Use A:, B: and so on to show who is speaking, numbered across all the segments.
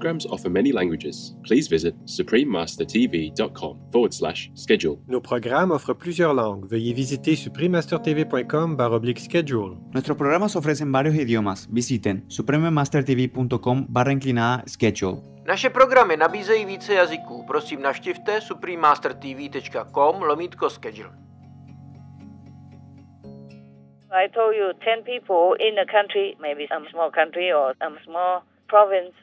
A: Programs offer many languages. Please visit suprememastertv.com forward slash schedule.
B: Nos programas offrent plusieurs langues. Veuillez visiter suprememastertv.com oblique schedule.
C: Nuestros programas ofrecen varios idiomas. Visiten suprememastertv.com barra inclinada schedule.
D: Naše programy nabízejí více jazyků. Prosím navštivte suprememastertv.com lomítko schedule.
E: I told you 10 people in a country, maybe some small country or some small province,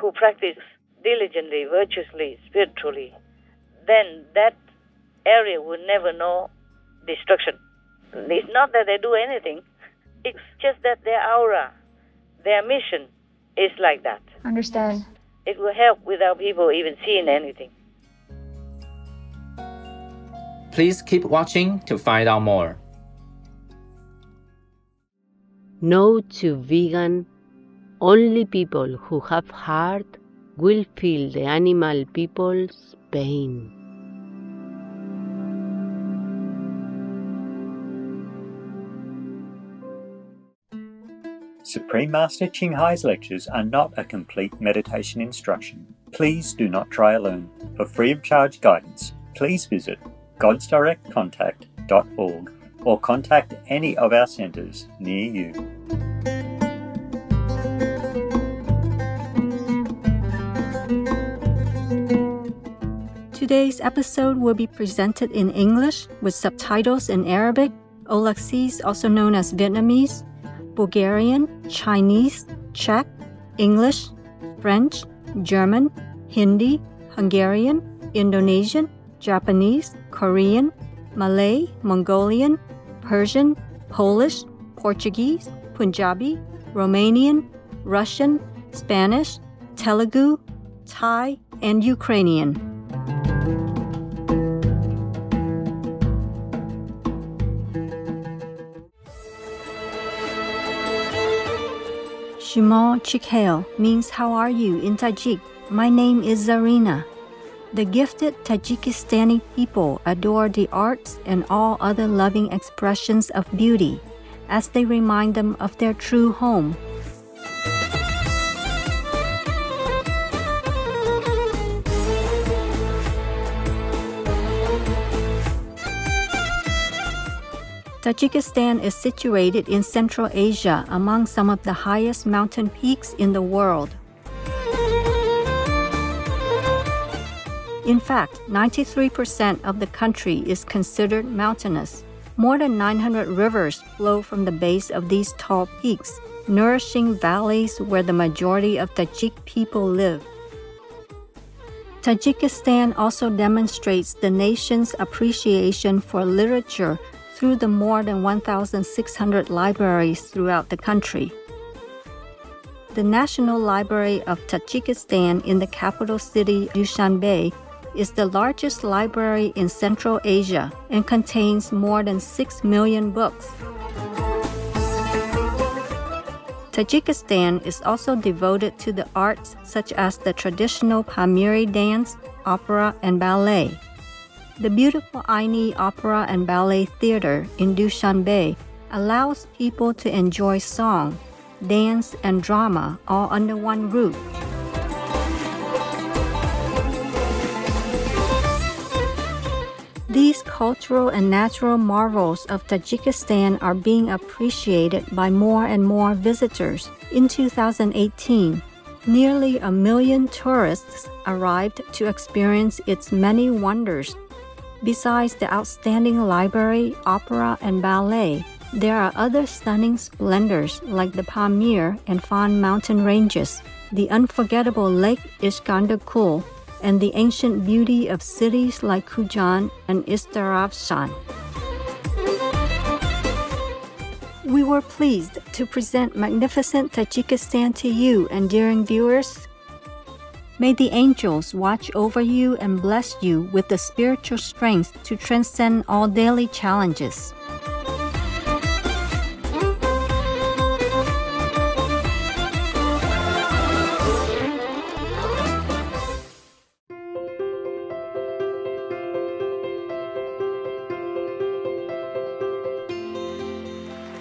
E: who practice diligently, virtuously, spiritually, then that area will never know destruction. It's not that they do anything, it's just that their aura, their mission is like that.
F: Understand.
E: It will help without people even seeing anything.
G: Please keep watching to find out more.
H: No to vegan. Only people who have heart will feel the animal people's pain.
I: Supreme Master Ching Hai's lectures are not a complete meditation instruction. Please do not try alone. For free of charge guidance, please visit godsdirectcontact.org or contact any of our centres near you.
J: Today's episode will be presented in English with subtitles in Arabic, Aulacese, also known as Vietnamese, Bulgarian, Chinese, Czech, English, French, German, Hindi, Hungarian, Indonesian, Japanese, Korean, Malay, Mongolian, Persian, Polish, Portuguese, Punjabi, Romanian, Russian, Spanish, Telugu, Thai, and Ukrainian. Shimo Chikhail means how are you in Tajik. My name is Zarina. The gifted Tajikistani people adore the arts and all other loving expressions of beauty as they remind them of their true home. Tajikistan is situated in Central Asia among some of the highest mountain peaks in the world. In fact, 93% of the country is considered mountainous. More than 900 rivers flow from the base of these tall peaks, nourishing valleys where the majority of Tajik people live. Tajikistan also demonstrates the nation's appreciation for literature through the more than 1,600 libraries throughout the country. The National Library of Tajikistan in the capital city Dushanbe is the largest library in Central Asia and contains more than 6 million books. Tajikistan is also devoted to the arts such as the traditional Pamiri dance, opera, and ballet. The beautiful Aini Opera and Ballet Theater in Dushanbe allows people to enjoy song, dance, and drama all under one roof. These cultural and natural marvels of Tajikistan are being appreciated by more and more visitors. In 2018, nearly a million tourists arrived to experience its many wonders. Besides the outstanding library, opera, and ballet, there are other stunning splendors like the Pamir and Fan mountain ranges, the unforgettable Lake Iskandar and the ancient beauty of cities like Khujand and Istaravshan. we were pleased to present magnificent Tajikistan to you, endearing viewers. May the angels watch over you and bless you with the spiritual strength to transcend all daily challenges.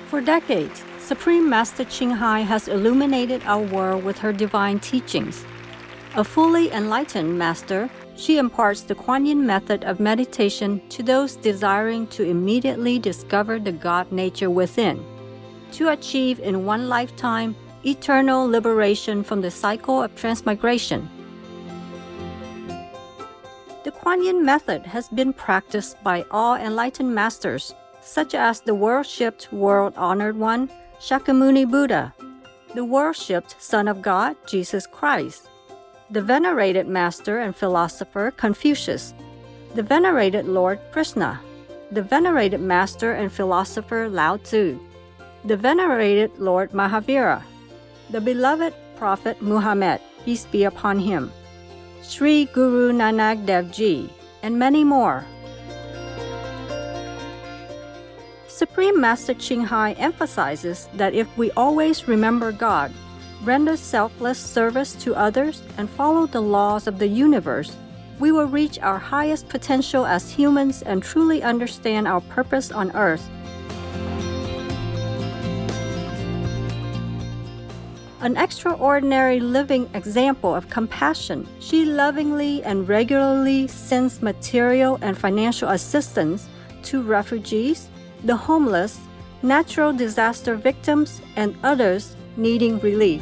J: For decades, Supreme Master Ching Hai has illuminated our world with her divine teachings. A fully enlightened master, she imparts the Kuan Yin method of meditation to those desiring to immediately discover the God nature within, to achieve in one lifetime eternal liberation from the cycle of transmigration. The Kuan Yin method has been practiced by all enlightened masters, such as the worshipped world honored one, Shakyamuni Buddha, the worshipped Son of God, Jesus Christ, the venerated master and philosopher Confucius, the venerated Lord Krishna, the venerated master and philosopher Lao Tzu, the venerated Lord Mahavira, the beloved Prophet Muhammad, peace be upon him, Sri Guru Nanak Dev Ji, and many more. Supreme Master Ching Hai emphasizes that if we always remember God, render selfless service to others, and follow the laws of the universe, we will reach our highest potential as humans and truly understand our purpose on earth. An extraordinary living example of compassion, she lovingly and regularly sends material and financial assistance to refugees, the homeless, natural disaster victims, and others needing relief.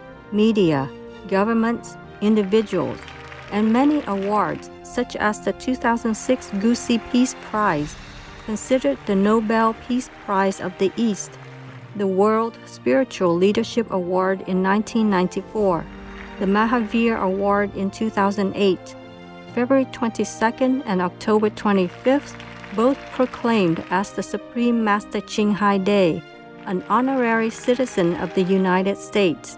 J: media, governments, individuals, and many awards, such as the 2006 Gusi Peace Prize, considered the Nobel Peace Prize of the East, the World Spiritual Leadership Award in 1994, the Mahavir Award in 2008, February 22nd and October 25th both proclaimed as the Supreme Master Ching Hai Day, an honorary citizen of the United States,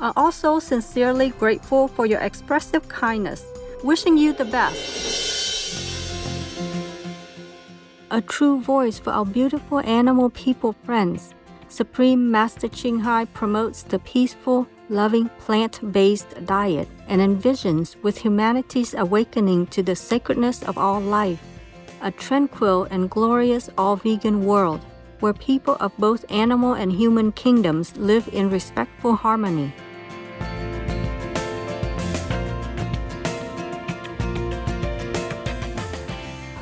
J: are also sincerely grateful for your expressive kindness, wishing you the best. A true voice for our beautiful animal people friends, Supreme Master Ching Hai promotes the peaceful, loving plant based diet and envisions with humanity's awakening to the sacredness of all life, a tranquil and glorious all vegan world where people of both animal and human kingdoms live in respectful harmony.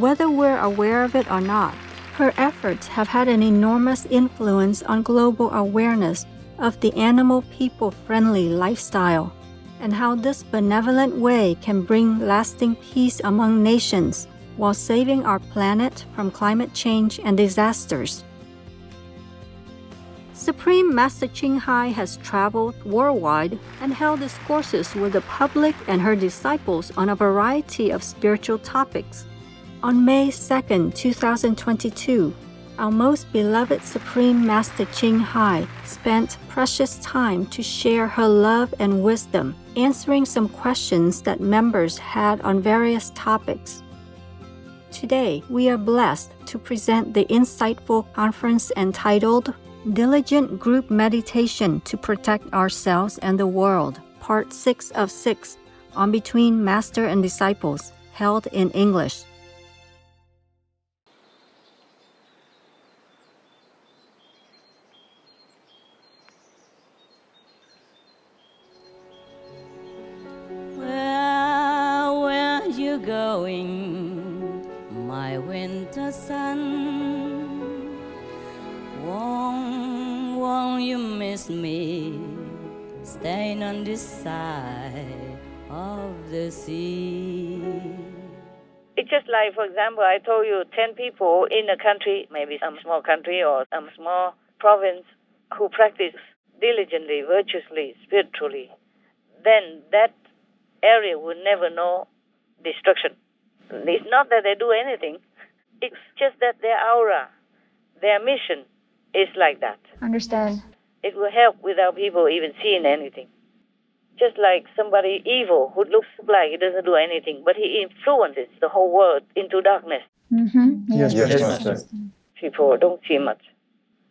J: Whether we're aware of it or not, her efforts have had an enormous influence on global awareness of the animal people friendly lifestyle and how this benevolent way can bring lasting peace among nations while saving our planet from climate change and disasters. Supreme Master Ching Hai has traveled worldwide and held discourses with the public and her disciples on a variety of spiritual topics. On May 2, 2022, our most beloved Supreme Master Ching Hai spent precious time to share her love and wisdom, answering some questions that members had on various topics. Today, we are blessed to present the insightful conference entitled Diligent Group Meditation to Protect Ourselves and the World, Part 6 of 6, on Between Master and Disciples, held in English.
E: Like, for example, I told you 10 people in a country, maybe some small country or some small province, who practice diligently, virtuously, spiritually, then that area will never know destruction. It's not that they do anything, it's just that their aura, their mission is like that.
K: Understand.
E: It will help without people even seeing anything. Just like somebody evil who looks like he doesn't do anything, but he influences the whole world into darkness.
K: Mm-hmm.
B: Yes, yes, Master.
E: People don't see much.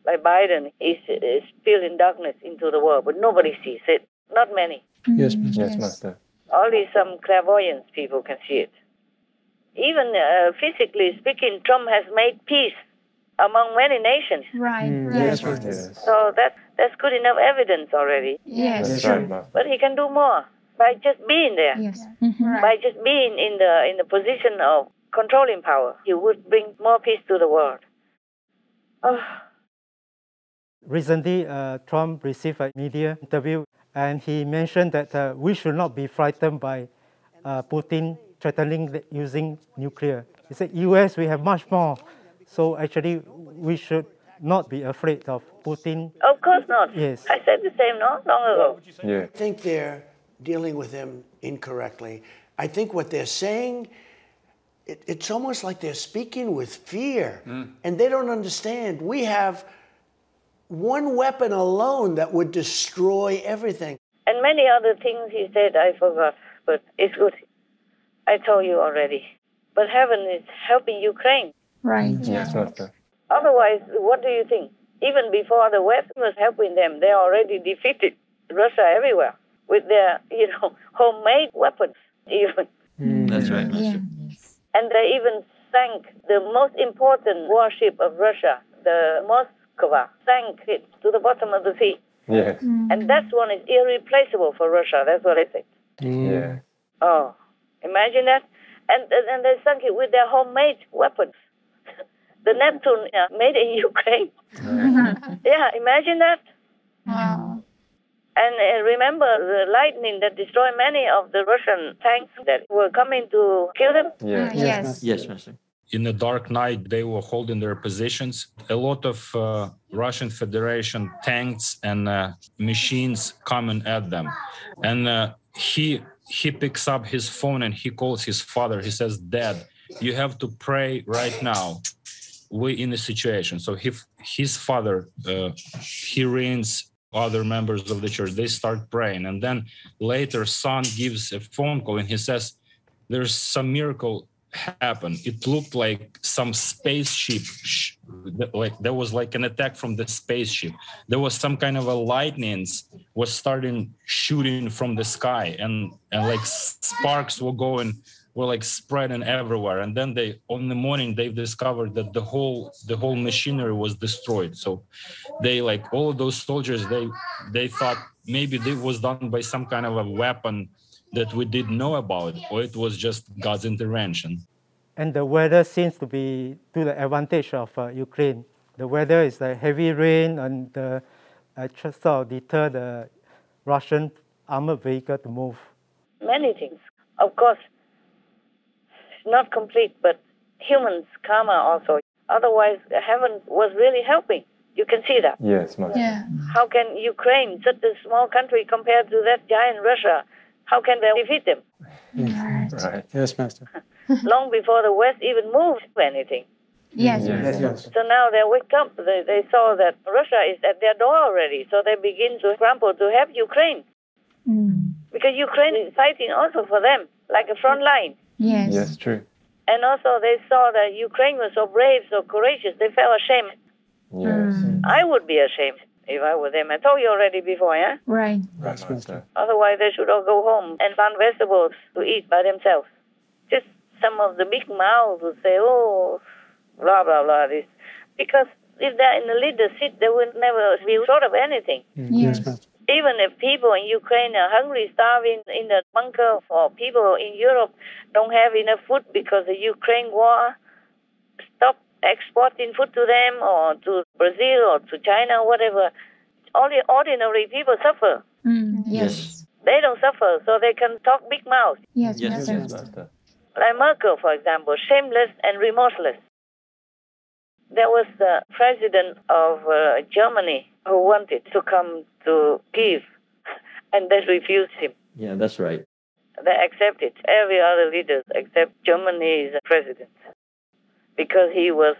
E: Like Biden is, is spilling darkness into the world, but nobody sees it. Not many.
B: Yes, yes, Master.
E: Only some clairvoyance people can see it. Even uh, physically speaking, Trump has made peace among many nations.
K: Right,
B: Mm,
K: right.
B: yes, Master. Yes.
E: So that that's good enough evidence already.
K: Yes, sure.
E: But he can do more by just being there,
K: Yes. Mhm.
E: by just being in the in the position of controlling power. He would bring more peace to the world. Oh,
L: Recently, uh, Trump received a media interview and he mentioned that uh, we should not be frightened by uh, Putin threatening the- using nuclear. He said, US, we have much more. So actually, we should not be afraid of Putin.
E: of course not.
L: Yes.
E: I said the same not long ago.
B: Yeah.
M: I think they're dealing with him incorrectly. I think what they're saying, it, it's almost like they're speaking with fear, and they don't understand. We have one weapon alone that would destroy everything.
E: And many other things he said I forgot, but it's good. I told you already. But heaven is helping Ukraine.
K: Right.
B: Yes, Master.
E: Otherwise, what do you think? Even before the West was helping them, they already defeated Russia everywhere. with their, you know, homemade weapons even.
N: Mm, that's right, mm, Master.
E: And they even sank the most important warship of Russia, the Moskva, sank it to the bottom of the sea.
N: Yes. Mm.
E: And that one is irreplaceable for Russia. That's what I think.
N: Yeah.
E: Oh, imagine that. And, and, and they sank it with their homemade weapons. The Neptune uh, made in Ukraine. yeah, imagine that.
K: Wow.
E: And uh, remember the lightning that destroyed many of the Russian tanks that were coming to kill them?
N: Yes.
K: Yes.
N: Yes, Master.
O: in the dark night they were holding their positions a lot of uh, russian federation tanks and uh, machines coming at them and uh, he he picks up his phone and he calls his father he says dad you have to pray right now we in a situation. So he, his father uh, he reigns other members of the church they start praying. And then later son gives a phone call and he says there's some miracle happened. it looked like some spaceship sh- like there was like an attack from the spaceship. There was some kind of a lightnings was starting shooting from the sky and and like sparks were going were like spreading everywhere and then they on the morning they've discovered that the whole the whole machinery was destroyed so they like all of those soldiers they they thought maybe it was done by some kind of a weapon that we didn't know about or it was just god's intervention
L: And the weather seems to be to the advantage of uh, Ukraine. The weather is like heavy rain and uh, uh, just sort of deter the Russian armored vehicle to move.
E: Many things. Of course, not complete, but humans' karma also. Otherwise, heaven was really helping. You can see that.
N: Yes, Master.
K: Yeah.
E: How can Ukraine, such a small country compared to that giant Russia, how can they defeat them?
N: Right.
B: Yes, Master.
E: Long before the West even moved anything.
K: Yes.
N: Yes.
B: yes.
E: So now they wake up. They, they saw that Russia is at their door already. So they begin to scramble to help Ukraine.
K: Mm.
E: Because Ukraine is fighting also for them, like a front line.
K: Yes.
N: Yes, true.
E: And also they saw that Ukraine was so brave, so courageous, they felt ashamed.
N: Yes. Hmm.
E: I would be ashamed if I were them. I told you already before, yeah?
K: Right.
N: Right,
E: Otherwise, they should all go home and plant vegetables to eat by themselves. Just some of the big mouths would say, oh, blah, blah, blah, this. Because if they're in the leader's seat, they will never be short of anything.
K: Yes.
B: Master.
E: Even if people in Ukraine are hungry, starving in the bunker, or people in Europe don't have enough food because the Ukraine war stop exporting food to them or to Brazil or to China, whatever, all the ordinary people suffer.
K: Mm. Yes.
E: They don't suffer, so they can talk big mouth.
K: Yes,
N: Yes,
K: Master.
N: yes, Master.
E: Like Merkel, for example, shameless and remorseless. There was the president of uh, Germany who wanted to come to Kiev, and they refused him.
N: Yeah, that's right.
E: They accepted every other leader except Germany's president because he was.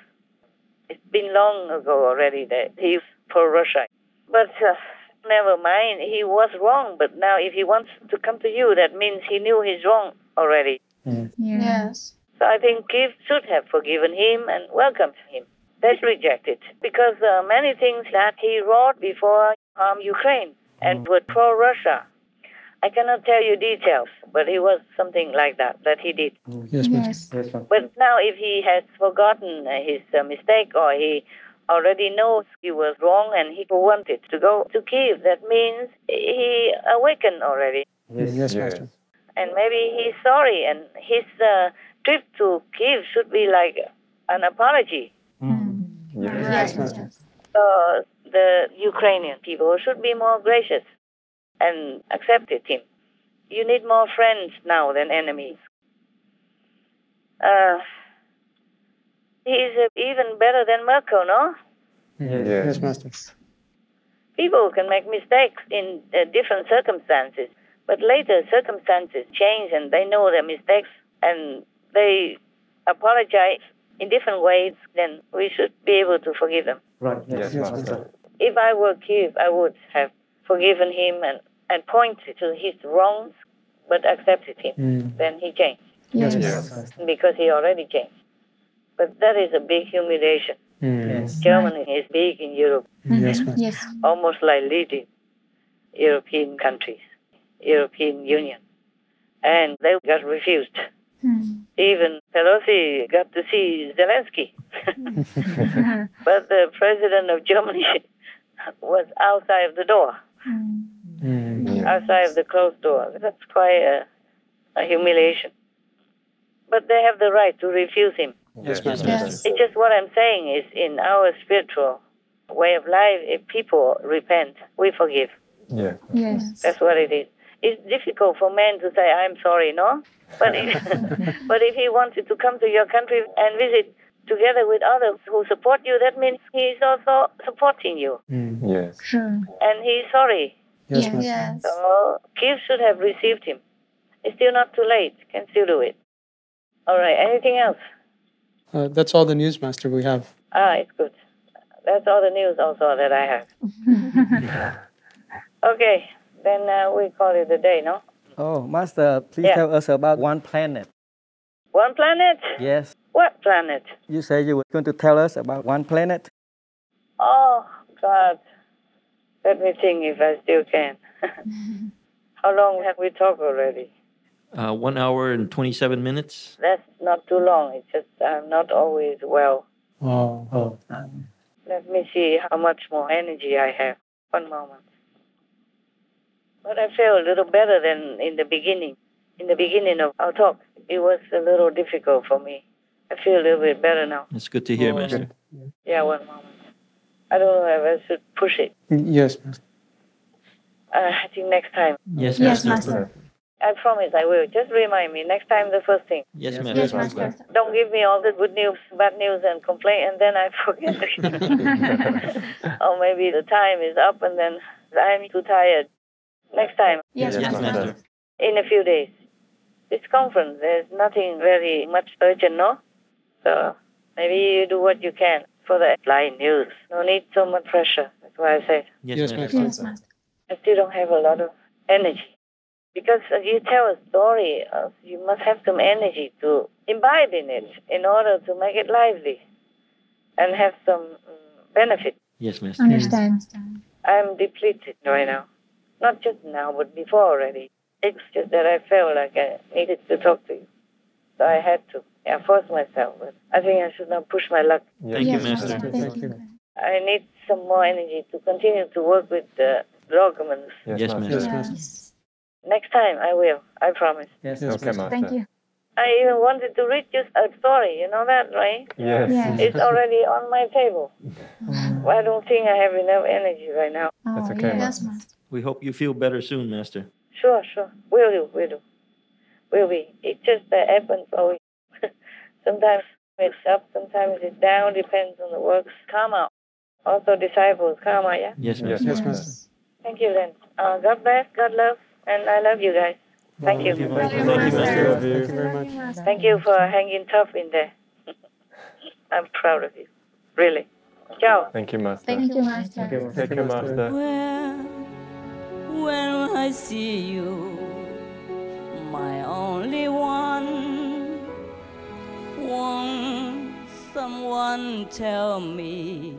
E: It's been long ago already that he's for Russia, but uh, never mind. He was wrong, but now if he wants to come to you, that means he knew he's wrong already.
K: Yes.
E: So I think Kiev should have forgiven him and welcomed him. They rejected because uh, many things that he wrote before harm Ukraine and were pro-Russia. I cannot tell you details, but it was something like that that he did.
B: Yes,
K: Yes.
B: Yes,
E: But now, if he has forgotten uh, his uh, mistake or he already knows he was wrong and he wanted to go to Kiev, that means he awakened already.
B: Yes,
N: Yes.
B: Master.
E: And maybe he's sorry, and his uh, trip to Kiev should be like an apology.
N: Yes.
K: Yes, Master.
E: So the Ukrainian people should be more gracious and accepted him. You need more friends now than enemies. Uh, he's uh, even better than Merkel, no?
B: Yes,
N: Yes.
B: yes Master.
E: People can make mistakes in uh, different circumstances, but later circumstances change and they know their mistakes and they apologize in different ways, then we should be able to forgive them.
B: Right.
N: Yes, Master.
E: If I were Kiev, I would have forgiven him and, and pointed to his wrongs, but accepted him.
B: Mm.
E: Then he changed
B: Yes,
N: Yes.
E: Because he already changed. But that is a big humiliation.
B: Mm.
E: Germany is big in Europe,
B: Yes, Master.
K: Yes.
E: almost like leading European countries. European Union. And they got refused. Even Pelosi got to see Zelensky. but the president of Germany was outside of the door, mm. Mm. outside of the closed door. That's quite a, a humiliation. But they have the right to refuse him.
N: Yes,
K: Yes.
E: It's just what I'm saying is in our spiritual way of life, if people repent, we forgive.
N: Yeah.
K: Yes.
E: That's what it is. It's difficult for men to say, I'm sorry, no? But if, but if he wanted to come to your country and visit together with others who support you, that means he's also supporting you.
N: Yes.
K: Sure.
E: And he's sorry.
K: Yes. Yes.
E: So Kiev should have received him. It's still not too late. Can still do it. All right. Anything else?
P: Uh, that's all the news, Master, we have.
E: Ah, it's good. That's all the news also that I have. Okay. Then uh, we call it a day, no?
Q: Oh, Master, please
E: Yeah.
Q: tell us about one planet.
E: One planet?
Q: Yes.
E: What planet?
Q: You said you were going to tell us about one planet.
E: Oh, God. Let me think if I still can. How long have we talked already?
R: Uh, one hour and 27 minutes.
E: That's not too long. It's just I'm not always well.
P: Oh, oh.
E: Let me see how much more energy I have. One moment. But I feel a little better than in the beginning. In the beginning of our talk, it was a little difficult for me. I feel a little bit better now.
R: It's good to hear, Master.
E: Yeah, one moment. I don't know if I should push it.
P: Yes, Master.
E: Uh, I think next time.
R: Yes,
K: Yes,
R: Master.
K: Master.
E: I promise I will. Just remind me next time the first thing.
R: Yes,
N: Yes,
R: Master.
K: Yes, Master.
E: Don't give me all the good news, bad news, and complain, and then I forget. or maybe the time is up, and then I'm too tired. Next time,
K: Yes,
R: Yes,
K: Master.
R: Master.
E: in a few days. This conference, there's nothing very much urgent, no? So maybe you do what you can for the line news. No need so much pressure. That's why I said
R: Yes,
P: Yes,
R: Master.
K: Yes, Master.
E: I still don't have a lot of energy. Because uh, you tell a story, uh, you must have some energy to imbibe in it in order to make it lively and have some mm, benefit.
R: Yes, Master.
K: Understand.
E: I'm depleted right now. Not just now, but before already. It's just that I felt like I needed to talk to you. So I had to. I forced myself. But I think I should not push my luck.
R: Thank
K: Yes,
R: you, Master.
K: Master. Thank you.
E: I need some more energy to continue to work with the documents.
R: Yes, Master.
P: Yes, Master.
K: Yes.
E: Next time I will. I promise.
Q: Yes,
P: Yes,
N: Okay,
P: Master.
N: Master.
K: Thank you.
E: I even wanted to read you a story. You know that, right?
N: Yes.
K: Yes.
E: It's already on my table. I don't think I have enough energy right now.
N: Oh, That's
K: Oh,
N: okay,
K: yes,
N: Master.
K: Master.
R: We hope you feel better soon, Master.
E: Sure, sure. Will do, will do. Will be. It just that happens always. sometimes it's up, sometimes it's down, depends on the works. Karma. Also disciples, karma, yeah?
R: Yes,
N: Yes,
R: Master.
P: Yes, Master.
E: Thank you then. Uh, God bless, God love, and I love you guys. Thank you.
R: Thank you,
K: Thank you,
R: Master.
K: Master.
P: Thank you very much.
E: Thank you for hanging tough in there. I'm proud of you. Really. Ciao.
N: Thank you, Master.
K: Thank you, Master.
N: Thank you, Master.
F: When, when I see you, my only one, won't someone tell me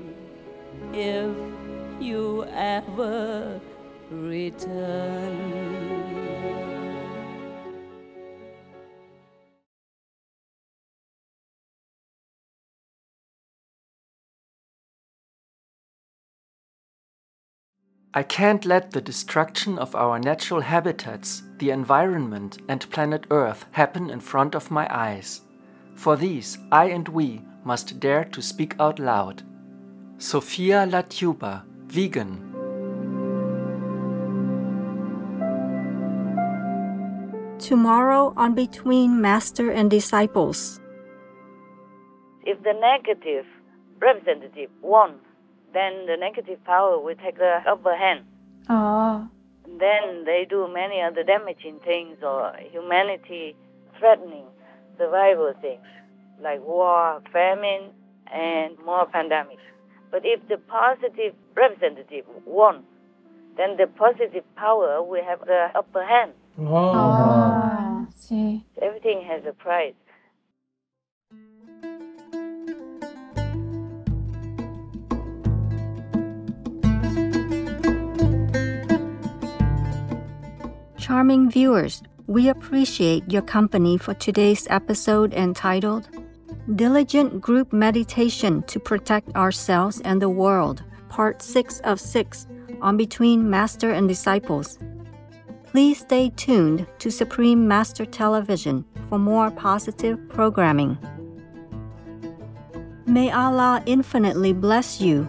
F: if you ever return?
S: I can't let the destruction of our natural habitats, the environment, and planet Earth happen in front of my eyes. For these, I and we must dare to speak out loud. Sophia Latuba, vegan.
J: Tomorrow on Between Master and Disciples.
E: If the negative representative won, then the negative power will take the upper hand.
K: Oh.
E: Then they do many other damaging things or humanity threatening survival things like war, famine, and more pandemics. But if the positive representative won, then the positive power will have the upper hand.
K: Oh. Ah, see.
E: Everything has a price.
J: Charming viewers, we appreciate your company for today's episode entitled Diligent Group Meditation to Protect Ourselves and the World, Part 6 of 6 on Between Master and Disciples. Please stay tuned to Supreme Master Television for more positive programming. May Allah infinitely bless you.